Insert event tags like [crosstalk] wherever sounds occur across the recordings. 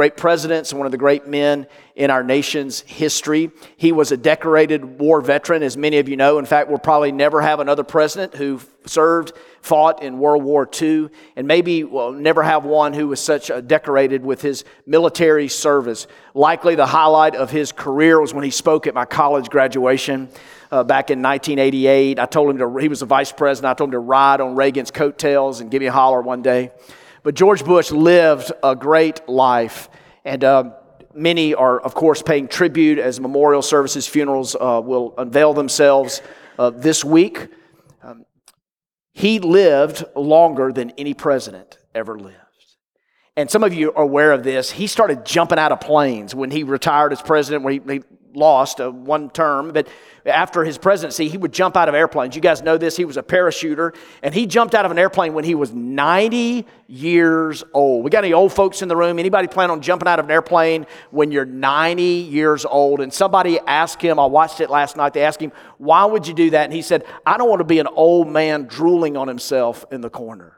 great presidents and one of the great men in our nation's history. He was a decorated war veteran, as many of you know. In fact, we'll probably never have another president who served, fought in World War II, and maybe we'll never have one who was such a decorated with his military service. Likely the highlight of his career was when he spoke at my college graduation. Uh, back in 1988, I told him to, he was a vice president. I told him to ride on Reagan's coattails and give me a holler one day. But George Bush lived a great life. And uh, many are, of course, paying tribute as memorial services, funerals uh, will unveil themselves uh, this week. Um, he lived longer than any president ever lived. And some of you are aware of this. He started jumping out of planes when he retired as president, when he, he lost uh, one term, but after his presidency, he would jump out of airplanes. You guys know this. He was a parachuter, and he jumped out of an airplane when he was 90 years old. We got any old folks in the room? Anybody plan on jumping out of an airplane when you're 90 years old? And somebody asked him, I watched it last night, they asked him, why would you do that? And he said, I don't want to be an old man drooling on himself in the corner.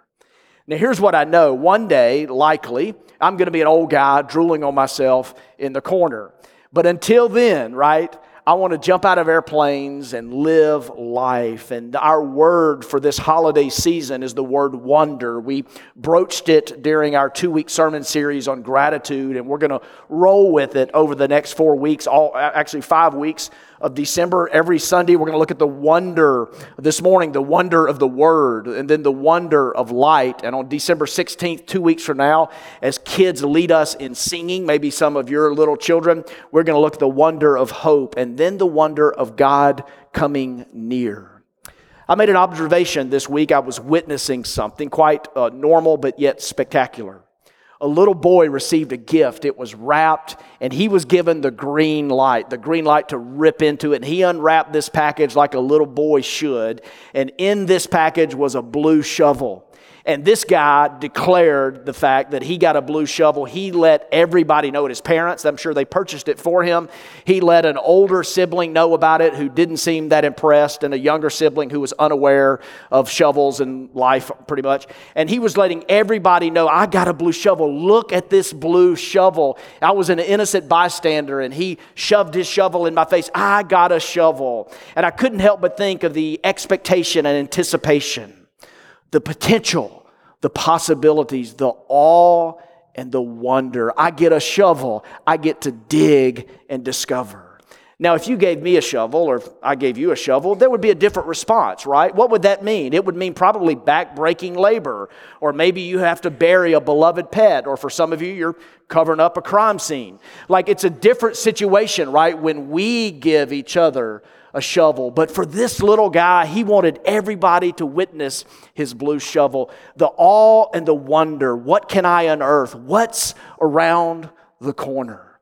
Now, here's what I know. One day, likely, I'm going to be an old guy drooling on myself in the corner. But until then, right, I want to jump out of airplanes and live life. And our word for this holiday season is the word wonder. We broached it during our two week sermon series on gratitude, and we're going to roll with it over the next four weeks, all actually five weeks of December. Every Sunday, we're going to look at the wonder this morning, the wonder of the Word, and then the wonder of light. And on December 16th, two weeks from now, as kids lead us in singing, maybe some of your little children, we're going to look at the wonder of hope and then the wonder of God coming near. I made an observation this week. I was witnessing something quite uh, normal but yet spectacular a little boy received a gift. It was wrapped, and he was given the green light, the green light to rip into it. And he unwrapped this package like a little boy should. And in this package was a blue shovel. And this guy declared the fact that he got a blue shovel. He let everybody know it. His parents, I'm sure they purchased it for him. He let an older sibling know about it who didn't seem that impressed, and a younger sibling who was unaware of shovels and life pretty much. And he was letting everybody know, I got a blue shovel. Look at this blue shovel. I was an innocent bystander, and he shoved his shovel in my face. I got a shovel. And I couldn't help but think of the expectation and anticipation the potential, the possibilities, the awe, and the wonder. I get a shovel, I get to dig and discover. Now, if you gave me a shovel or if I gave you a shovel, there would be a different response, right? What would that mean? It would mean probably back-breaking labor, or maybe you have to bury a beloved pet, or for some of you, you're covering up a crime scene. Like it's a different situation, right? When we give each other a shovel. But for this little guy, he wanted everybody to witness his blue shovel. The awe and the wonder what can I unearth? What's around the corner?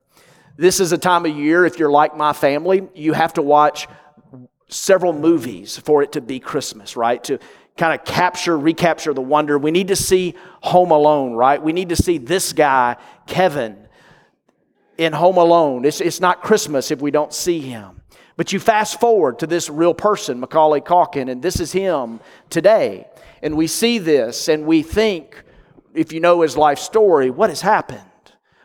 This is a time of year, if you're like my family, you have to watch several movies for it to be Christmas, right? To kind of capture, recapture the wonder. We need to see Home Alone, right? We need to see this guy, Kevin, in Home Alone. It's, it's not Christmas if we don't see him. But you fast forward to this real person, Macaulay Culkin, and this is him today. And we see this and we think, if you know his life story, what has happened?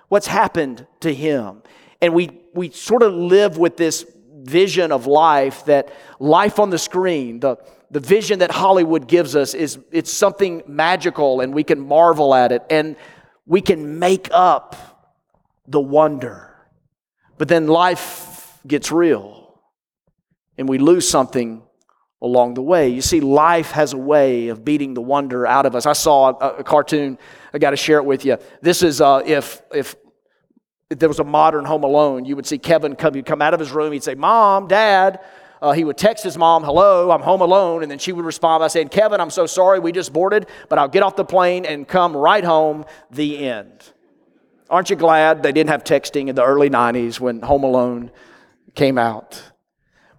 What's happened to him? And we, we sort of live with this vision of life that life on the screen, the, the vision that Hollywood gives us is it's something magical and we can marvel at it and we can make up the wonder. But then life gets real and we lose something along the way. You see, life has a way of beating the wonder out of us. I saw a, a cartoon. I got to share it with you. This is uh, if if if there was a modern Home Alone, you would see Kevin come, he'd come out of his room. He'd say, "Mom, Dad." Uh, he would text his mom, "Hello, I'm home alone," and then she would respond by saying, "Kevin, I'm so sorry, we just boarded, but I'll get off the plane and come right home." The end. Aren't you glad they didn't have texting in the early '90s when Home Alone came out?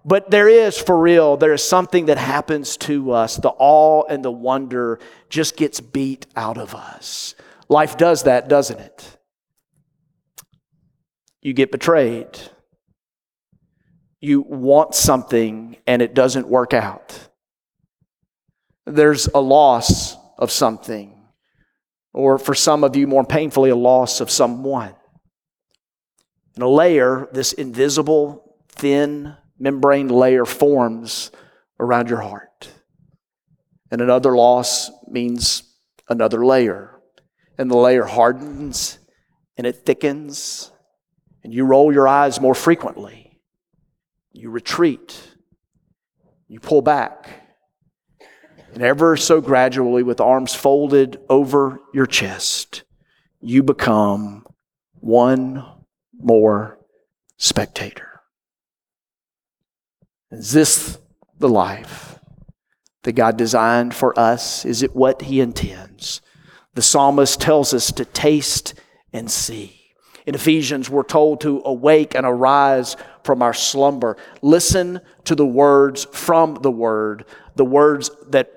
But there is, for real, there is something that happens to us. The awe and the wonder just gets beat out of us. Life does that, doesn't it? You get betrayed. You want something and it doesn't work out. There's a loss of something, or for some of you, more painfully, a loss of someone. And a layer, this invisible, thin, membrane layer forms around your heart. And another loss means another layer. And the layer hardens and it thickens, and you roll your eyes more frequently. You retreat. You pull back. And ever so gradually, with arms folded over your chest, you become one more spectator. Is this the life that God designed for us? Is it what He intends? The psalmist tells us to taste and see. In Ephesians, we're told to awake and arise from our slumber. Listen to the words from the Word, the words that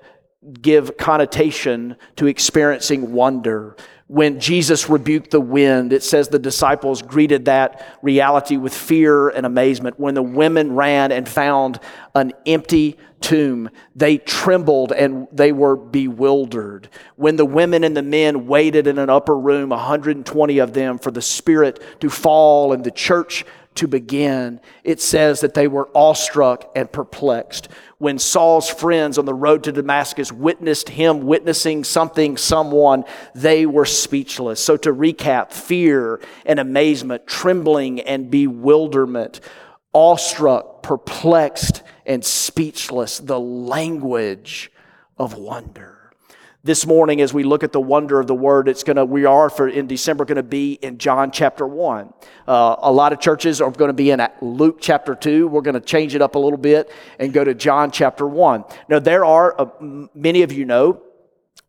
give connotation to experiencing wonder. When Jesus rebuked the wind, it says the disciples greeted that reality with fear and amazement. When the women ran and found an empty tomb, they trembled and they were bewildered. When the women and the men waited in an upper room, 120 of them, for the Spirit to fall and the church to begin, it says that they were awestruck and perplexed. When Saul's friends on the road to Damascus witnessed him witnessing something, someone, they were speechless. So, to recap, fear and amazement, trembling and bewilderment, awestruck, perplexed, and speechless, the language of wonder this morning as we look at the wonder of the word. It's going to we are for in december going to be in john chapter 1 uh, a lot of churches are going to be in luke chapter 2 we're going to change it up a little bit and go to john chapter 1 now there are uh, many of you know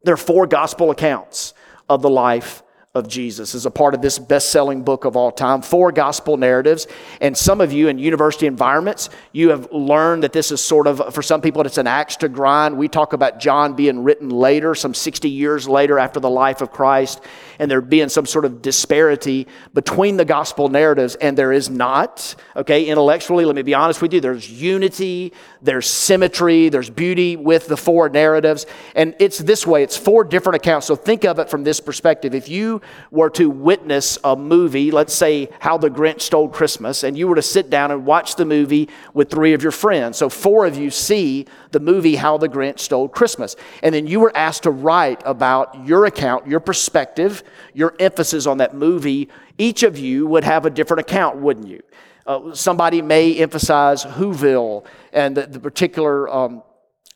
there are four gospel accounts of the life of Jesus as a part of this best selling book of all time. Four gospel narratives. And some of you in university environments, you have learned that this is sort of, for some people, it's an axe to grind. We talk about John being written later, some 60 years later after the life of Christ, and there being some sort of disparity between the gospel narratives, and there is not. Okay, intellectually, let me be honest with you, there's unity, there's symmetry, there's beauty with the four narratives. And it's this way it's four different accounts. So think of it from this perspective. If you were to witness a movie, let's say How the Grinch Stole Christmas, and you were to sit down and watch the movie with three of your friends, so four of you see the movie How the Grinch Stole Christmas, and then you were asked to write about your account, your perspective, your emphasis on that movie, each of you would have a different account, wouldn't you? Uh, somebody may emphasize Whoville and the, the particular um,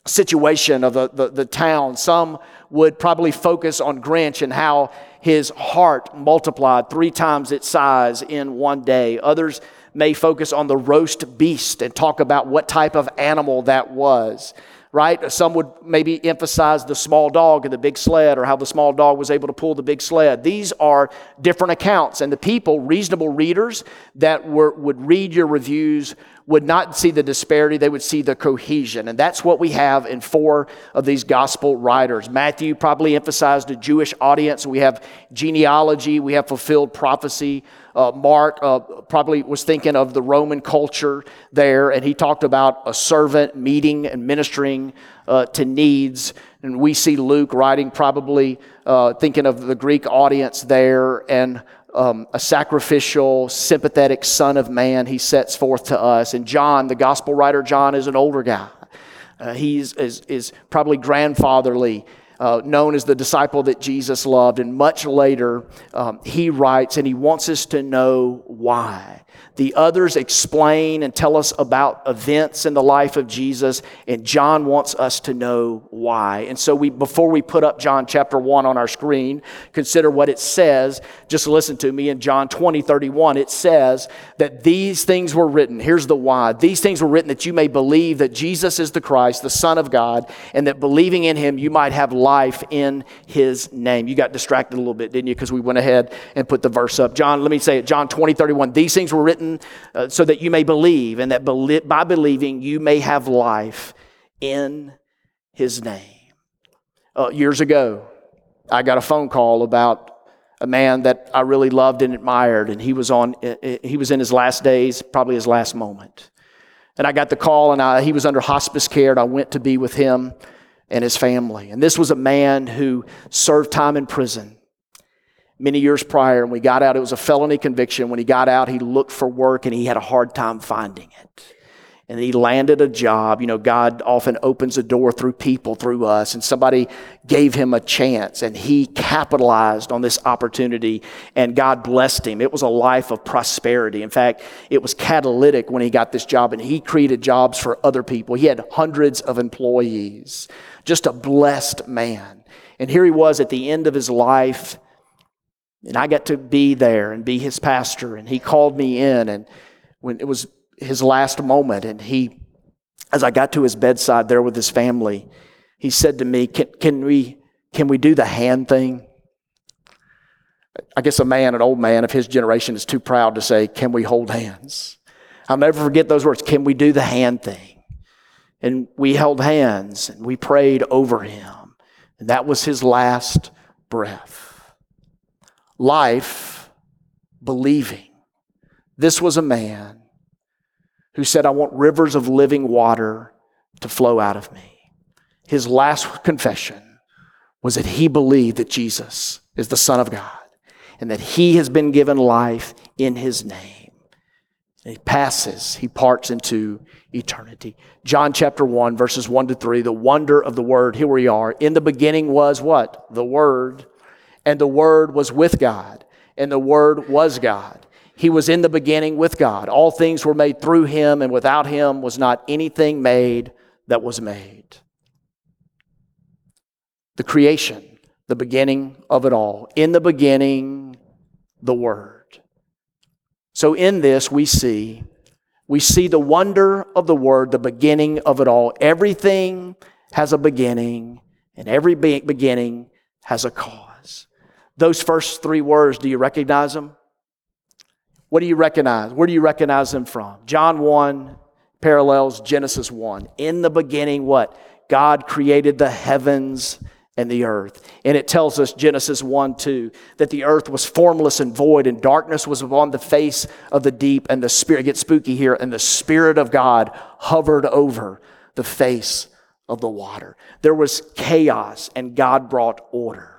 situation of the, the, the, town. Some would probably focus on Grinch and how his heart multiplied three times its size in one day. Others may focus on the roast beast and talk about what type of animal that was right? Some would maybe emphasize the small dog and the big sled or how the small dog was able to pull the big sled. These are different accounts, and the people, reasonable readers that were, would read your reviews, would not see the disparity, they would see the cohesion. And that's what we have in four of these gospel writers. Matthew probably emphasized a Jewish audience. We have genealogy, we have fulfilled prophecy. Uh, Mark uh, probably was thinking of the Roman culture there, and he talked about a servant meeting and ministering uh, to needs. And we see Luke writing probably uh, thinking of the Greek audience there and um, a sacrificial, sympathetic Son of Man he sets forth to us. And John, the gospel writer John, is an older guy. Uh, he's is, is probably grandfatherly. Uh, known as the disciple that Jesus loved. And much later, um, he writes, and he wants us to know why. The others explain and tell us about events in the life of Jesus, and John wants us to know why. And so we before we put up John chapter 1 on our screen, consider what it says. Just listen to me in John 20, 31, it says that these things were written. Here's the why. These things were written that you may believe that Jesus is the Christ, the Son of God, and that believing in him you might have life in his name. You got distracted a little bit, didn't you? Because we went ahead and put the verse up. John, let me say it. John 20, 31. These things were written written uh, so that you may believe, and that by believing you may have life in his name. Uh, years ago, I got a phone call about a man that I really loved and admired, and he was on uh, uh, he was in his last days, probably his last moment. And I got the call, and I, he was under hospice care, and I went to be with him and his family. And this was a man who served time in prison. Many years prior. And we got out, it was a felony conviction. When he got out, he looked for work and he had a hard time finding it and he landed a job. You know, God often opens a door through people, through us, and somebody gave him a chance and he capitalized on this opportunity and God blessed him. It was a life of prosperity. In fact, it was catalytic when he got this job and he created jobs for other people. He had hundreds of employees, just a blessed man. And here he was at the end of his life. And I got to be there and be his pastor. And he called me in. And when it was his last moment. And he, as I got to his bedside there with his family, he said to me, Can, can, we, can we do the hand thing? I guess a man, an old man of his generation, is too proud to say, Can we hold hands? I'll never forget those words. Can we do the hand thing? And we held hands and we prayed over him. And that was his last breath. Life, believing. This was a man who said, I want rivers of living water to flow out of me. His last confession was that he believed that Jesus is the Son of God and that he has been given life in his name. He passes, he parts into eternity. John chapter 1, verses 1 to 3, the wonder of the Word. Here we are. In the beginning was what? The Word. And the Word was with God. And the Word was God. He was in the beginning with God. All things were made through him, and without him was not anything made that was made. The creation, the beginning of it all. In the beginning, the Word. So in this, we see we see the wonder of the word, the beginning of it all. Everything has a beginning, and every beginning has a cause. Those first three words, do you recognize them? What do you recognize? Where do you recognize them from? John 1 parallels Genesis 1. In the beginning, what? God created the heavens and the earth. And it tells us, Genesis 1 2, that the earth was formless and void, and darkness was upon the face of the deep, and the Spirit, get spooky here, and the Spirit of God hovered over the face of the water. There was chaos, and God brought order.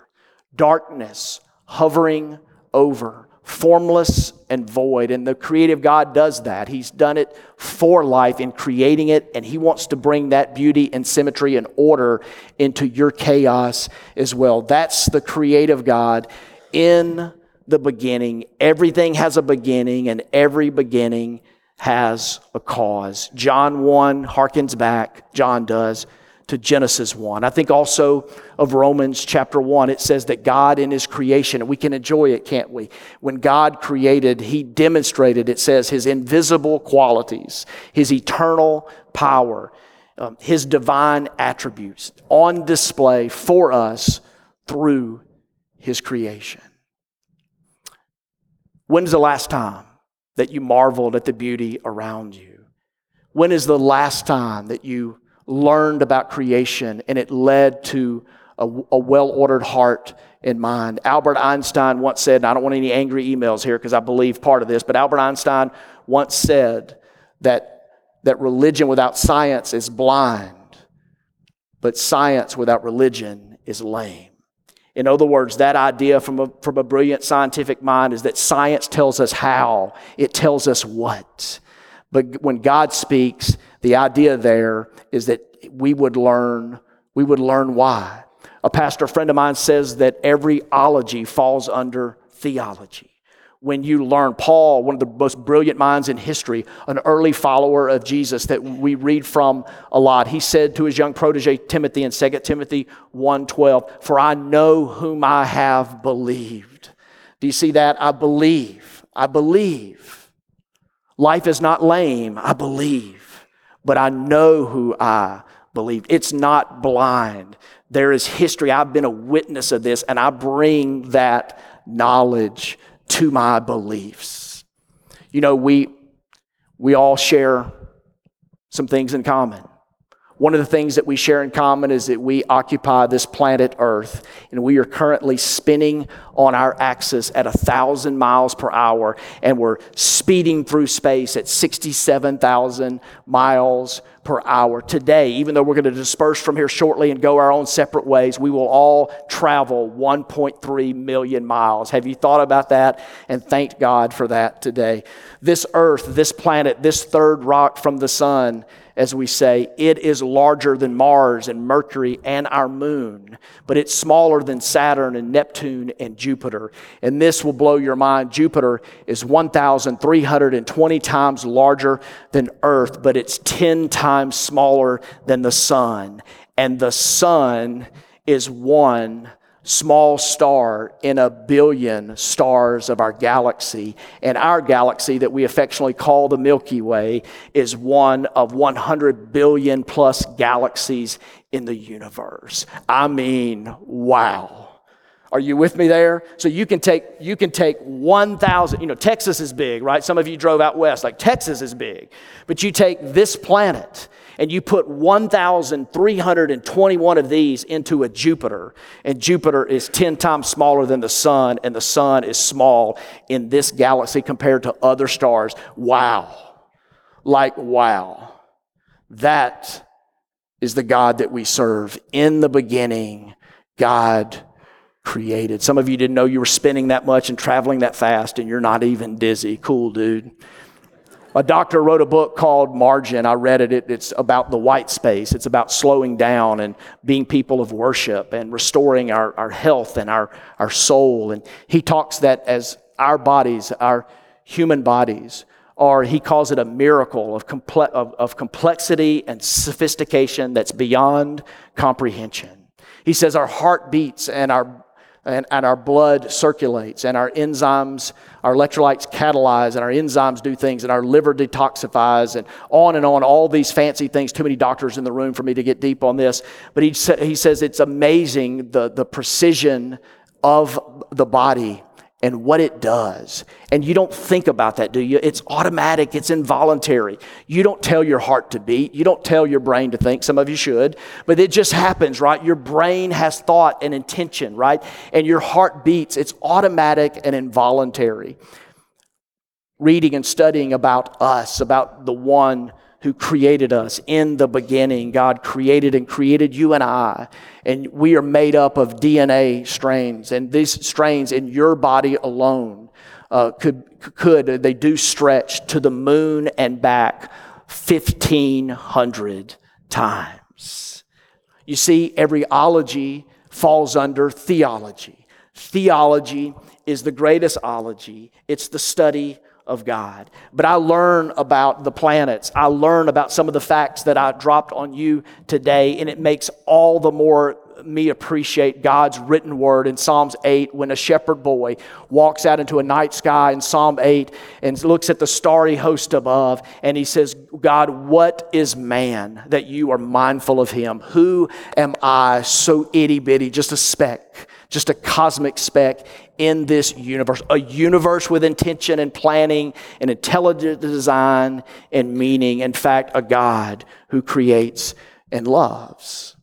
Darkness hovering over formless and void. And the creative God does that. He's done it for life in creating it, and He wants to bring that beauty and symmetry and order into your chaos as well. That's the creative God in the beginning. Everything has a beginning, and every beginning has a cause. John 1 harkens back, John does, to Genesis 1. I think also of Romans chapter 1. It says that God in his creation, and we can enjoy it, can't we? When God created, he demonstrated, it says, his invisible qualities, his eternal power, um, his divine attributes on display for us through his creation. When's the last time that you marveled at the beauty around you? When is the last time that you learned about creation and it led to a, a well ordered heart and mind. Albert Einstein once said, and I don't want any angry emails here because I believe part of this, but Albert Einstein once said that, that religion without science is blind, but science without religion is lame. In other words, that idea from a, from a brilliant scientific mind is that science tells us how, it tells us what. But when God speaks, the idea there is that we would learn, we would learn why. A pastor friend of mine says that every ology falls under theology. When you learn, Paul, one of the most brilliant minds in history, an early follower of Jesus that we read from a lot, he said to his young protege Timothy in 2 Timothy 1:12, "For I know whom I have believed." Do you see that? I believe. I believe. Life is not lame. I believe but I know who I believe. It's not blind. There is history. I've been a witness of this, and I bring that knowledge to my beliefs. You know, we, we all share some things in common. One of the things that we share in common is that we occupy this planet Earth, and we are currently spinning on our axis at a thousand miles per hour, and we're speeding through space at 67,000 miles per hour. Today, even though we're going to disperse from here shortly and go our own separate ways, we will all travel 1.3 million miles. Have you thought about that? And thanked God for that today. This earth, this planet, this third rock from the sun, as we say, it is larger than Mars and Mercury and our moon, but it's smaller than Saturn and Neptune and Jupiter. And this will blow your mind. Jupiter is 1,320 times larger than Earth, but it's 10 times smaller than the sun. And the sun is one small star in a billion stars of our galaxy. And our galaxy, that we affectionately call the Milky Way, is one of 100 billion plus galaxies in the universe. I mean, wow. Are you with me there? So you can take you can take 1000, you know, Texas is big, right? Some of you drove out west, like Texas is big. But you take this planet and you put 1,321 of these into a Jupiter, and Jupiter is 10 times smaller than the sun, and the sun is small in this galaxy compared to other stars. Wow. Like, wow. That is the God that we serve. In the beginning, God created. Some of you didn't know you were spinning that much and traveling that fast, and you're not even dizzy. Cool, dude. A doctor wrote a book called Margin. I read it. It's about the white space. It's about slowing down and being people of worship and restoring our, our health and our, our soul. And he talks that as our bodies, our human bodies, are, he calls it a miracle of, comple- of, of complexity and sophistication that's beyond comprehension. He says our heart beats and our and, and our blood circulates and our enzymes, our electrolytes catalyze and our enzymes do things and our liver detoxifies and on and on, all these fancy things. Too many doctors in the room for me to get deep on this. But he, sa- he says it's amazing the, the precision of the body and what it does. And you don't think about that, do you? It's automatic, it's involuntary. You don't tell your heart to beat, you don't tell your brain to think. Some of you should, but it just happens, right? Your brain has thought and intention, right? And your heart beats. It's automatic and involuntary. Reading and studying about us, about the one who created us in the beginning. God created and created you and I. And we are made up of DNA strains. And these strains in your body alone uh, could, could, they do stretch to the moon and back 1,500 times. You see, every ology falls under theology. Theology is the greatest ology, it's the study of God. But I learn about the planets. I learn about some of the facts that I dropped on you today, and it makes all the more me appreciate God's written word in Psalms 8 when a shepherd boy walks out into a night sky in Psalm 8 and looks at the starry host above and he says, God, what is man that you are mindful of him? Who am I so itty bitty, just a speck? just a cosmic speck in this universe, a universe with intention and planning and intelligent design and meaning. In fact, a God who creates and loves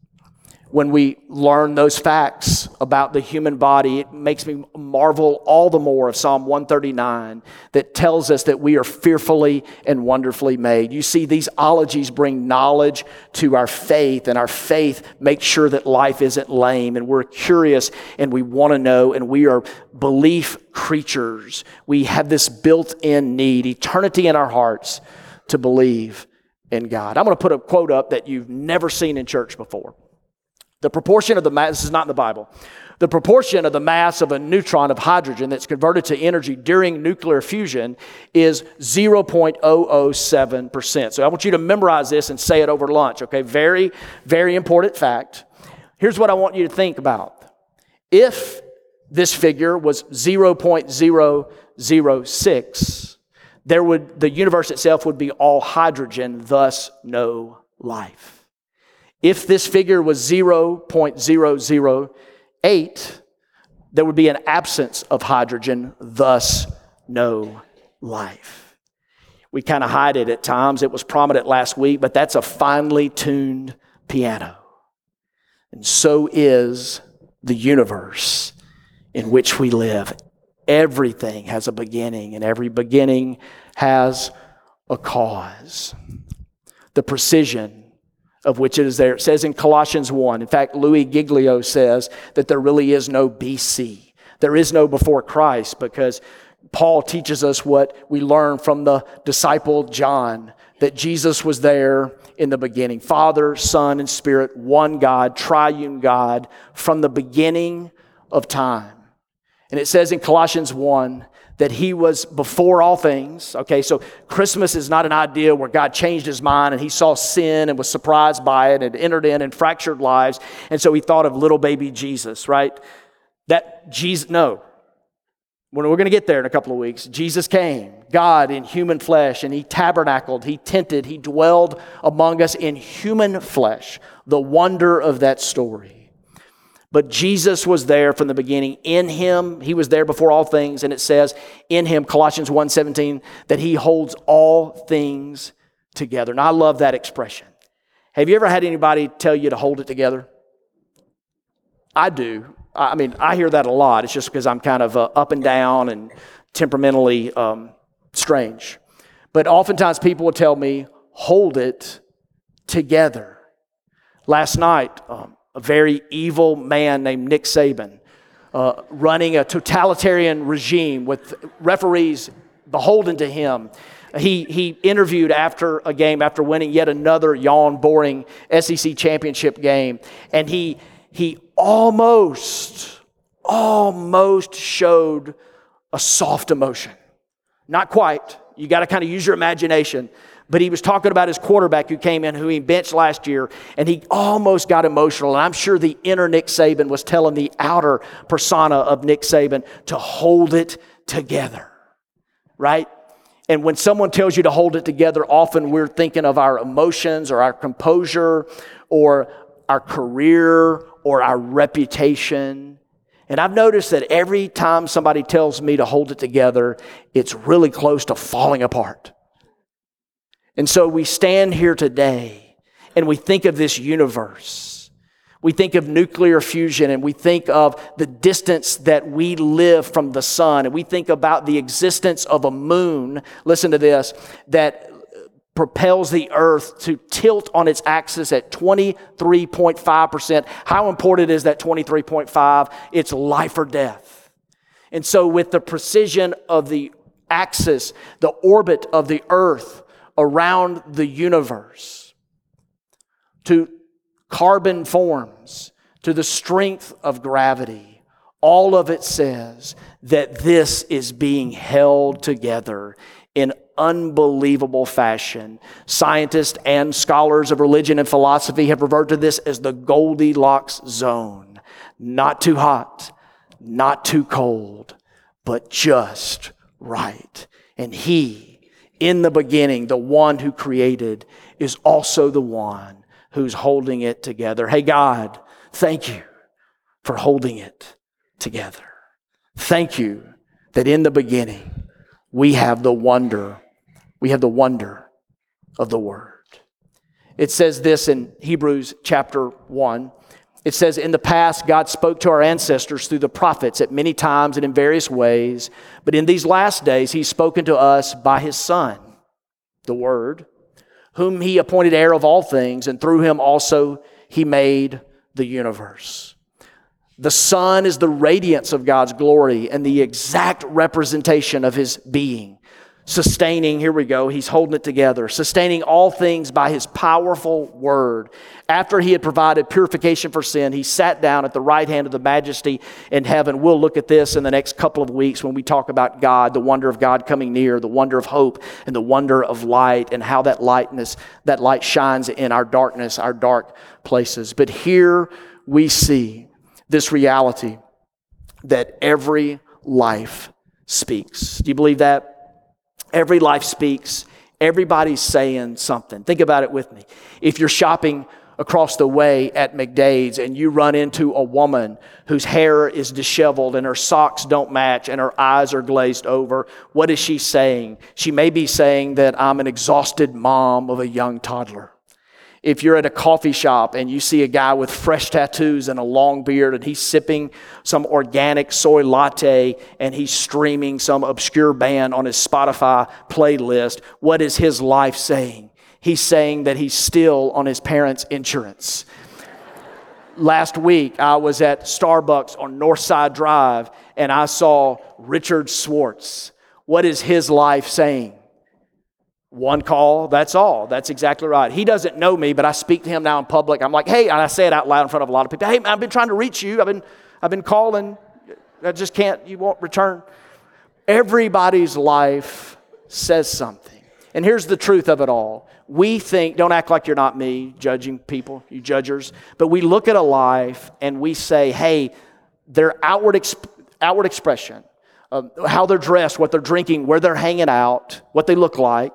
when we learn those facts about the human body, it makes me marvel all the more of Psalm 139 that tells us that we are fearfully and wonderfully made. You see, these ologies bring knowledge to our faith, and our faith makes sure that life isn't lame, and we're curious and we want to know, and we are belief creatures. We have this built in need, eternity in our hearts to believe in God. I'm going to put a quote up that you've never seen in church before. The proportion of the mass, this is not in the Bible, the proportion of the mass of a neutron of hydrogen that's converted to energy during nuclear fusion is 0.007%. So I want you to memorize this and say it over lunch, okay? Very, very important fact. Here's what I want you to think about. If this figure was 0.006, there would the universe itself would be all hydrogen, thus no life. If this figure was 0.008, there would be an absence of hydrogen, thus no life. We kind of hide it at times. It was prominent last week, but that's a finely tuned piano. And so is the universe in which we live. Everything has a beginning, and every beginning has a cause. The precision of which it is there. It says in Colossians 1, in fact, Louis Giglio says that there really is no BC. There is no before Christ because Paul teaches us what we learn from the disciple John that Jesus was there in the beginning. Father, Son, and Spirit, one God, triune God, from the beginning of time. And it says in Colossians 1 that he was before all things. Okay, so Christmas is not an idea where God changed his mind and he saw sin and was surprised by it and entered in and fractured lives. And so he thought of little baby Jesus, right? That Jesus, no. We're going to get there in a couple of weeks, Jesus came, God in human flesh, and he tabernacled, he tented, he dwelled among us in human flesh. The wonder of that story. But Jesus was there from the beginning. In him, he was there before all things. And it says in him, Colossians 1:17, that he holds all things together. And I love that expression. Have you ever had anybody tell you to hold it together? I do. I mean, I hear that a lot. It's just because I'm kind of uh, up and down and temperamentally um, strange. But oftentimes people will tell me, hold it together. Last night, um, a very evil man named Nick Saban, uh, running a totalitarian regime with referees beholden to him. He, he interviewed after a game, after winning yet another yawn boring SEC championship game, and he, he almost, almost showed a soft emotion. Not quite. You got to kind of use your imagination but he was talking about his quarterback who came in, who he benched last year, and he almost got emotional. And I'm sure the inner Nick Saban was telling the outer persona of Nick Saban to hold it together, right? And when someone tells you to hold it together, often we're thinking of our emotions or our composure or our career or our reputation. And I've noticed that every time somebody tells me to hold it together, it's really close to falling apart. And so we stand here today and we think of this universe. We think of nuclear fusion and we think of the distance that we live from the sun. And we think about the existence of a moon, listen to this, that propels the earth to tilt on its axis at 23.5%. How important is that 23.5? It's life or death. And so, with the precision of the axis, the orbit of the earth, around the universe, to carbon forms, to the strength of gravity. All of it says that this is being held together in unbelievable fashion. Scientists and scholars of religion and philosophy have referred to this as the Goldilocks zone. Not too hot, not too cold, but just right. And He in the beginning, the one who created is also the one who's holding it together. Hey, God, thank you for holding it together. Thank you that in the beginning we have the wonder, we have the wonder of the Word. It says this in Hebrews chapter 1 it says, In the past, God spoke to our ancestors through the prophets at many times and in various ways, but in these last days, He's spoken to us by His Son, the Word, whom He appointed heir of all things, and through Him also He made the universe. The Son is the radiance of God's glory and the exact representation of His being sustaining, here we go, he's holding it together, sustaining all things by his powerful word. After he had provided purification for sin, he sat down at the right hand of the majesty in heaven. We'll look at this in the next couple of weeks when we talk about God, the wonder of God coming near, the wonder of hope, and the wonder of light, and how that lightness, that light shines in our darkness, our dark places. But here we see this reality that every life speaks. Do you believe that? Every life speaks. Everybody's saying something. Think about it with me. If you're shopping across the way at McDade's and you run into a woman whose hair is disheveled and her socks don't match and her eyes are glazed over, what is she saying? She may be saying that I'm an exhausted mom of a young toddler. If you're at a coffee shop and you see a guy with fresh tattoos and a long beard and he's sipping some organic soy latte and he's streaming some obscure band on his Spotify playlist, what is his life saying? He's saying that he's still on his parents' insurance. Last week, I was at Starbucks on Northside Drive and I saw Richard Schwartz. What is his life saying? One call, that's all. That's exactly right. He doesn't know me, but I speak to him now in public. I'm like, hey, and I say it out loud in front of a lot of people. Hey, I've been trying to reach you. I've been, I've been calling. I just can't, you won't return. Everybody's life says something. And here's the truth of it all. We think, don't act like you're not me, judging people, you judgers, but we look at a life and we say, hey, their outward, exp- outward expression, how they're dressed, what they're drinking, where they're hanging out, what they look like,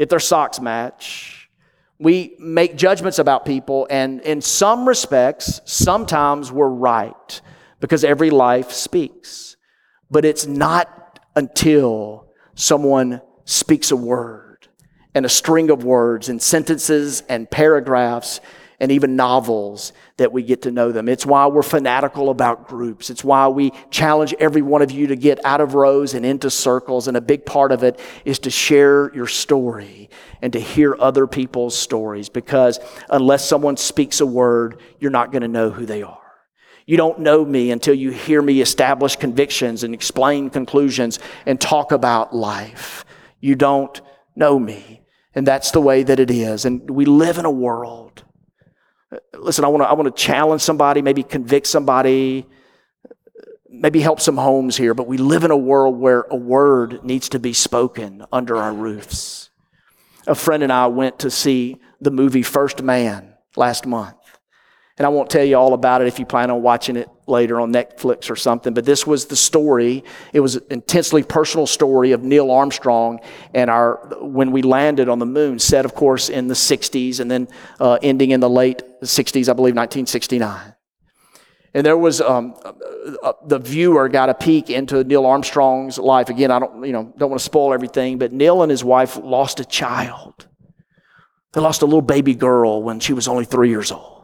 if their socks match. We make judgments about people, and in some respects, sometimes we're right because every life speaks. But it's not until someone speaks a word and a string of words and sentences and paragraphs and even novels that we get to know them. It's why we're fanatical about groups. It's why we challenge every one of you to get out of rows and into circles. And a big part of it is to share your story and to hear other people's stories because unless someone speaks a word, you're not going to know who they are. You don't know me until you hear me establish convictions and explain conclusions and talk about life. You don't know me. And that's the way that it is. And we live in a world Listen, I want to I want to challenge somebody, maybe convict somebody, maybe help some homes here, but we live in a world where a word needs to be spoken under our roofs. A friend and I went to see the movie First Man last month. And I won't tell you all about it if you plan on watching it later on Netflix or something. But this was the story. It was an intensely personal story of Neil Armstrong and our when we landed on the moon, set of course in the 60s and then uh, ending in the late 60s, I believe 1969. And there was um, uh, uh, the viewer got a peek into Neil Armstrong's life. Again, I don't you know don't want to spoil everything, but Neil and his wife lost a child. They lost a little baby girl when she was only three years old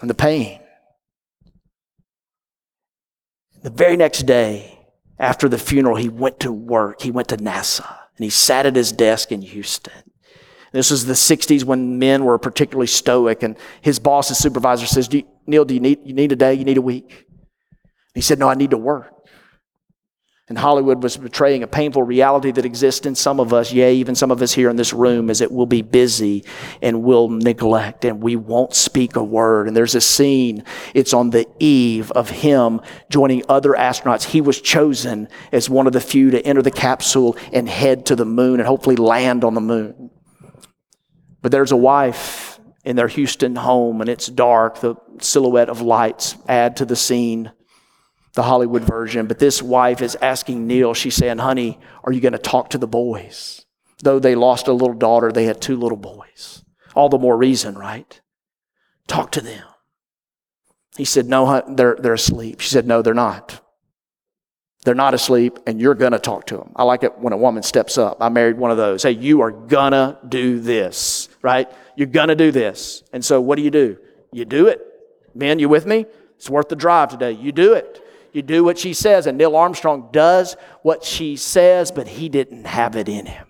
and the pain. The very next day, after the funeral, he went to work. He went to NASA and he sat at his desk in Houston. This was the 60s when men were particularly stoic, and his boss, his supervisor, says, do you, Neil, do you need, you need a day? You need a week? He said, No, I need to work. And Hollywood was betraying a painful reality that exists in some of us, yea, even some of us here in this room, is that we'll be busy and we'll neglect and we won't speak a word. And there's a scene, it's on the eve of him joining other astronauts. He was chosen as one of the few to enter the capsule and head to the moon and hopefully land on the moon. But there's a wife in their Houston home and it's dark. The silhouette of lights add to the scene the Hollywood version, but this wife is asking Neil, she's saying, honey, are you going to talk to the boys? Though they lost a little daughter, they had two little boys. All the more reason, right? Talk to them. He said, no, they're, they're asleep. She said, no, they're not. They're not asleep, and you're going to talk to them. I like it when a woman steps up. I married one of those. Hey, you are going to do this, right? You're going to do this. And so what do you do? You do it. Men, you with me? It's worth the drive today. You do it. You do what she says. And Neil Armstrong does what she says, but he didn't have it in him.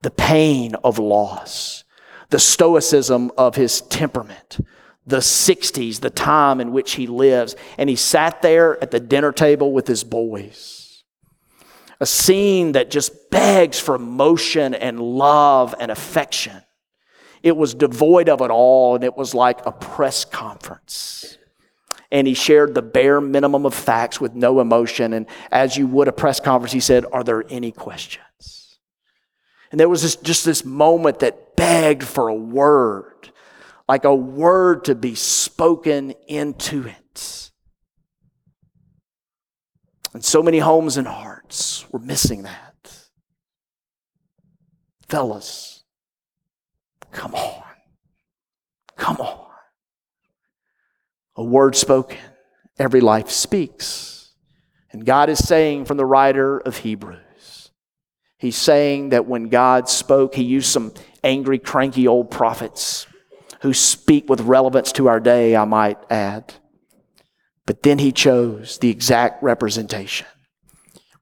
The pain of loss, the stoicism of his temperament, the 60s, the time in which he lives. And he sat there at the dinner table with his boys. A scene that just begs for emotion and love and affection. It was devoid of it all, and it was like a press conference and he shared the bare minimum of facts with no emotion. And as you would a press conference, he said, Are there any questions? And there was this, just this moment that begged for a word, like a word to be spoken into it. And so many homes and hearts were missing that. Fellas, come on. Come on a word spoken. Every life speaks. And God is saying from the writer of Hebrews, He's saying that when God spoke, he used some angry, cranky old prophets who speak with relevance to our day, I might add. But then he chose the exact representation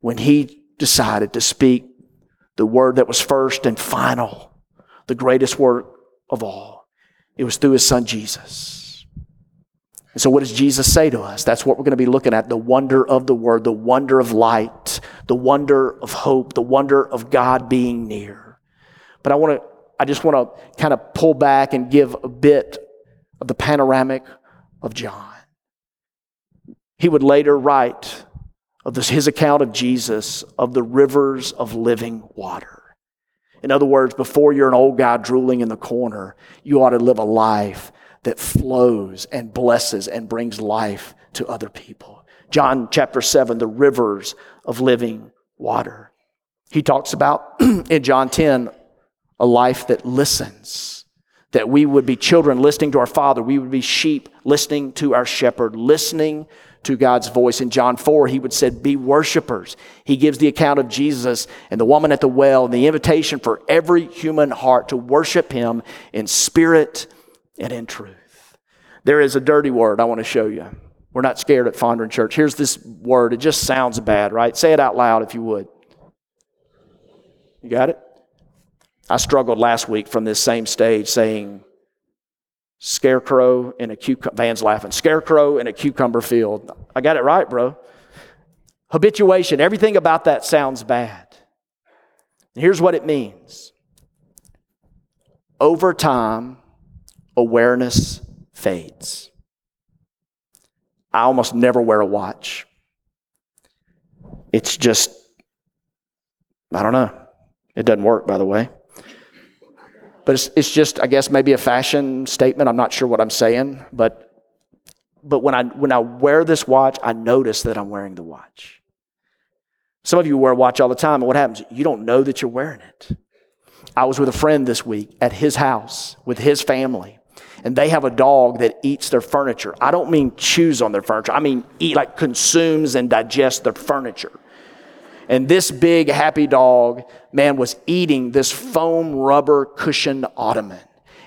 when he decided to speak the word that was first and final, the greatest work of all. It was through his son Jesus. And so, what does Jesus say to us? That's what we're going to be looking at the wonder of the word, the wonder of light, the wonder of hope, the wonder of God being near. But I want to, I just want to kind of pull back and give a bit of the panoramic of John. He would later write of this, his account of Jesus, of the rivers of living water. In other words, before you're an old guy drooling in the corner, you ought to live a life that flows and blesses and brings life to other people. John chapter 7, the rivers of living water. He talks about [clears throat] in John 10 a life that listens, that we would be children listening to our Father, we would be sheep listening to our shepherd, listening to God's voice. In John 4, he would say, Be worshipers. He gives the account of Jesus and the woman at the well and the invitation for every human heart to worship him in spirit and in truth. There is a dirty word I want to show you. We're not scared at Fondren Church. Here's this word. It just sounds bad, right? Say it out loud if you would. You got it? I struggled last week from this same stage saying scarecrow in a cucumber. Van's laughing. Scarecrow in a cucumber field. I got it right, bro. Habituation. Everything about that sounds bad. And here's what it means over time, awareness fades. I almost never wear a watch. It's just, I don't know. It doesn't work, by the way. But it's, it's just, I guess, maybe a fashion statement. I'm not sure what I'm saying. But, but when, I, when I wear this watch, I notice that I'm wearing the watch. Some of you wear a watch all the time, and what happens? You don't know that you're wearing it. I was with a friend this week at his house with his family, and they have a dog that eats their furniture. I don't mean chews on their furniture, I mean eat, like consumes and digests their furniture. And this big happy dog, man, was eating this foam rubber cushioned ottoman.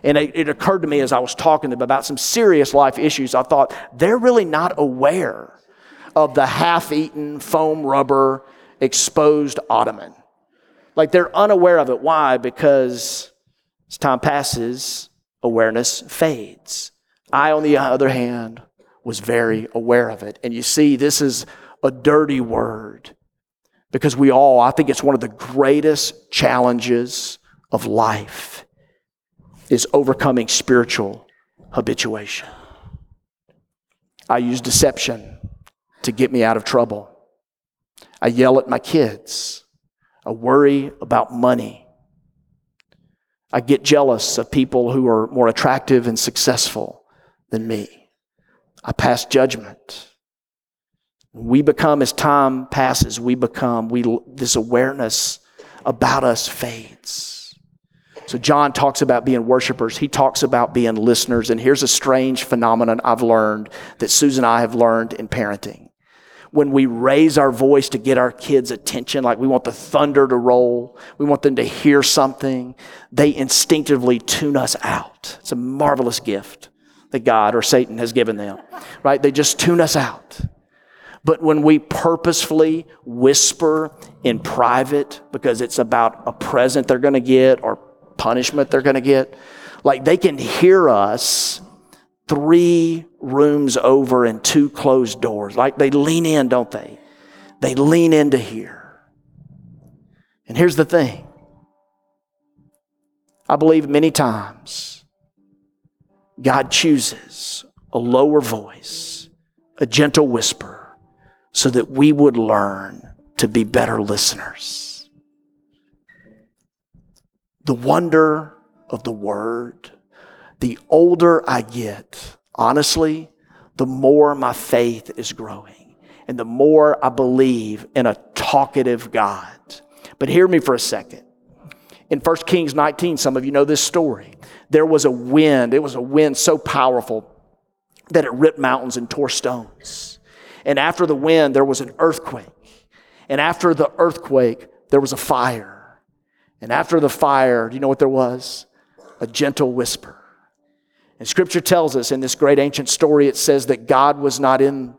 And it, it, occurred to me as I was talking to them about some serious life issues, I thought, they're really not aware of the half eaten foam rubber exposed ottoman. Like they're unaware of it. Why? Because as time passes, awareness fades. I, on the other hand, was very aware of it. And you see, this is a dirty word because we all, I think it's one of the greatest challenges of life is overcoming spiritual habituation. I use deception to get me out of trouble. I yell at my kids. I worry about money. I get jealous of people who are more attractive and successful than me. I pass judgment. We become, as time passes, we become, we, this awareness about us fades. So John talks about being worshipers. He talks about being listeners. And here's a strange phenomenon I've learned that Susan and I have learned in parenting. When we raise our voice to get our kids' attention, like we want the thunder to roll, we want them to hear something, they instinctively tune us out. It's a marvelous gift that God or Satan has given them, right? They just tune us out. But when we purposefully whisper in private because it's about a present they're going to get or punishment they're going to get, like they can hear us three rooms over and two closed doors. Like they lean in, don't they? They lean in to hear. And here's the thing I believe many times God chooses a lower voice, a gentle whisper so that we would learn to be better listeners. The wonder of the word, the older I get, honestly, the more my faith is growing and the more I believe in a talkative God. But hear me for a second. In 1 Kings 19, some of you know this story. There was a wind, it was a wind so powerful that it ripped mountains and tore stones. And after the wind, there was an earthquake. And after the earthquake, there was a fire. And after the fire, do you know what there was? A gentle whisper. And scripture tells us in this great ancient story, it says that God was not in,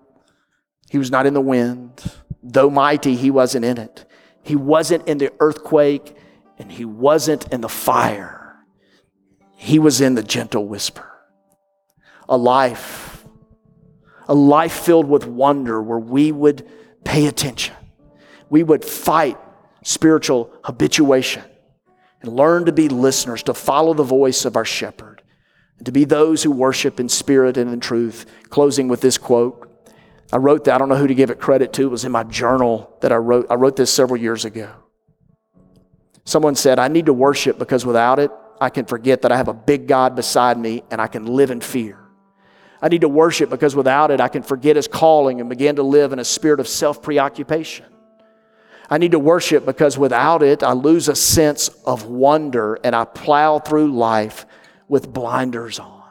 he was not in the wind. Though mighty, he wasn't in it. He wasn't in the earthquake and he wasn't in the fire. He was in the gentle whisper. A life, a life filled with wonder where we would pay attention. We would fight spiritual habituation and learn to be listeners, to follow the voice of our shepherd, and to be those who worship in spirit and in truth. Closing with this quote. I wrote that, I don't know who to give it credit to. It was in my journal that I wrote. I wrote this several years ago. Someone said, I need to worship because without it, I can forget that I have a big God beside me and I can live in fear. I need to worship because without it, I can forget His calling and begin to live in a spirit of self preoccupation. I need to worship because without it, I lose a sense of wonder and I plow through life with blinders on.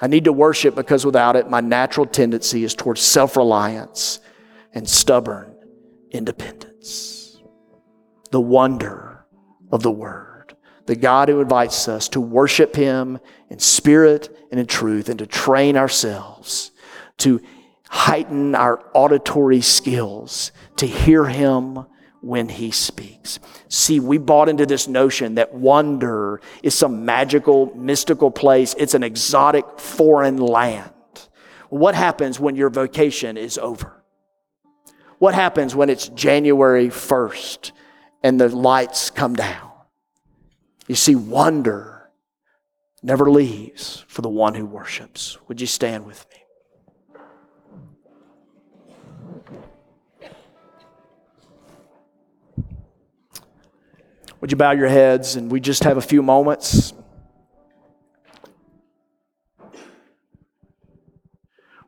I need to worship because without it, my natural tendency is towards self reliance and stubborn independence. The wonder of the Word, the God who invites us to worship Him in spirit and in truth and to train ourselves to heighten our auditory skills to hear him when he speaks. See, we bought into this notion that wonder is some magical, mystical place, it's an exotic foreign land. What happens when your vacation is over? What happens when it's January 1st and the lights come down? You see, wonder never leaves for the one who worships. Would you stand with me? Would you bow your heads and we just have a few moments?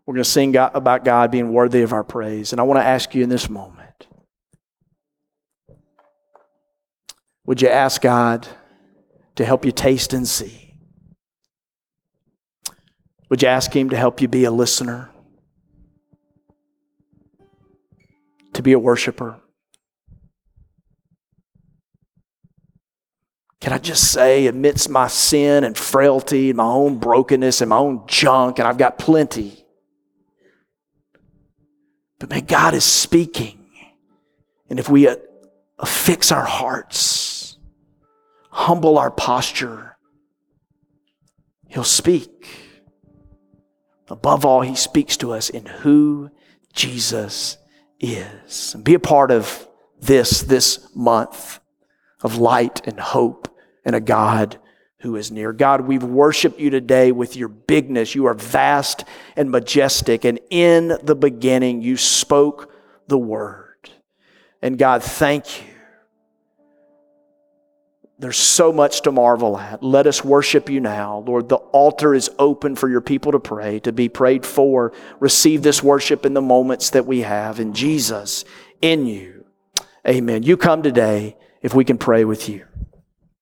We're going to sing God, about God being worthy of our praise. And I want to ask you in this moment would you ask God to help you taste and see? Would you ask Him to help you be a listener? To be a worshiper? Can I just say, amidst my sin and frailty and my own brokenness and my own junk, and I've got plenty. But man, God is speaking. And if we uh, affix our hearts, humble our posture, He'll speak. Above all, He speaks to us in who Jesus is. And be a part of this this month of light and hope and a God who is near. God, we've worshiped you today with your bigness. You are vast and majestic. And in the beginning, you spoke the word. And God, thank you. There's so much to marvel at. Let us worship you now. Lord, the altar is open for your people to pray, to be prayed for. Receive this worship in the moments that we have. In Jesus, in you. Amen. You come today if we can pray with you.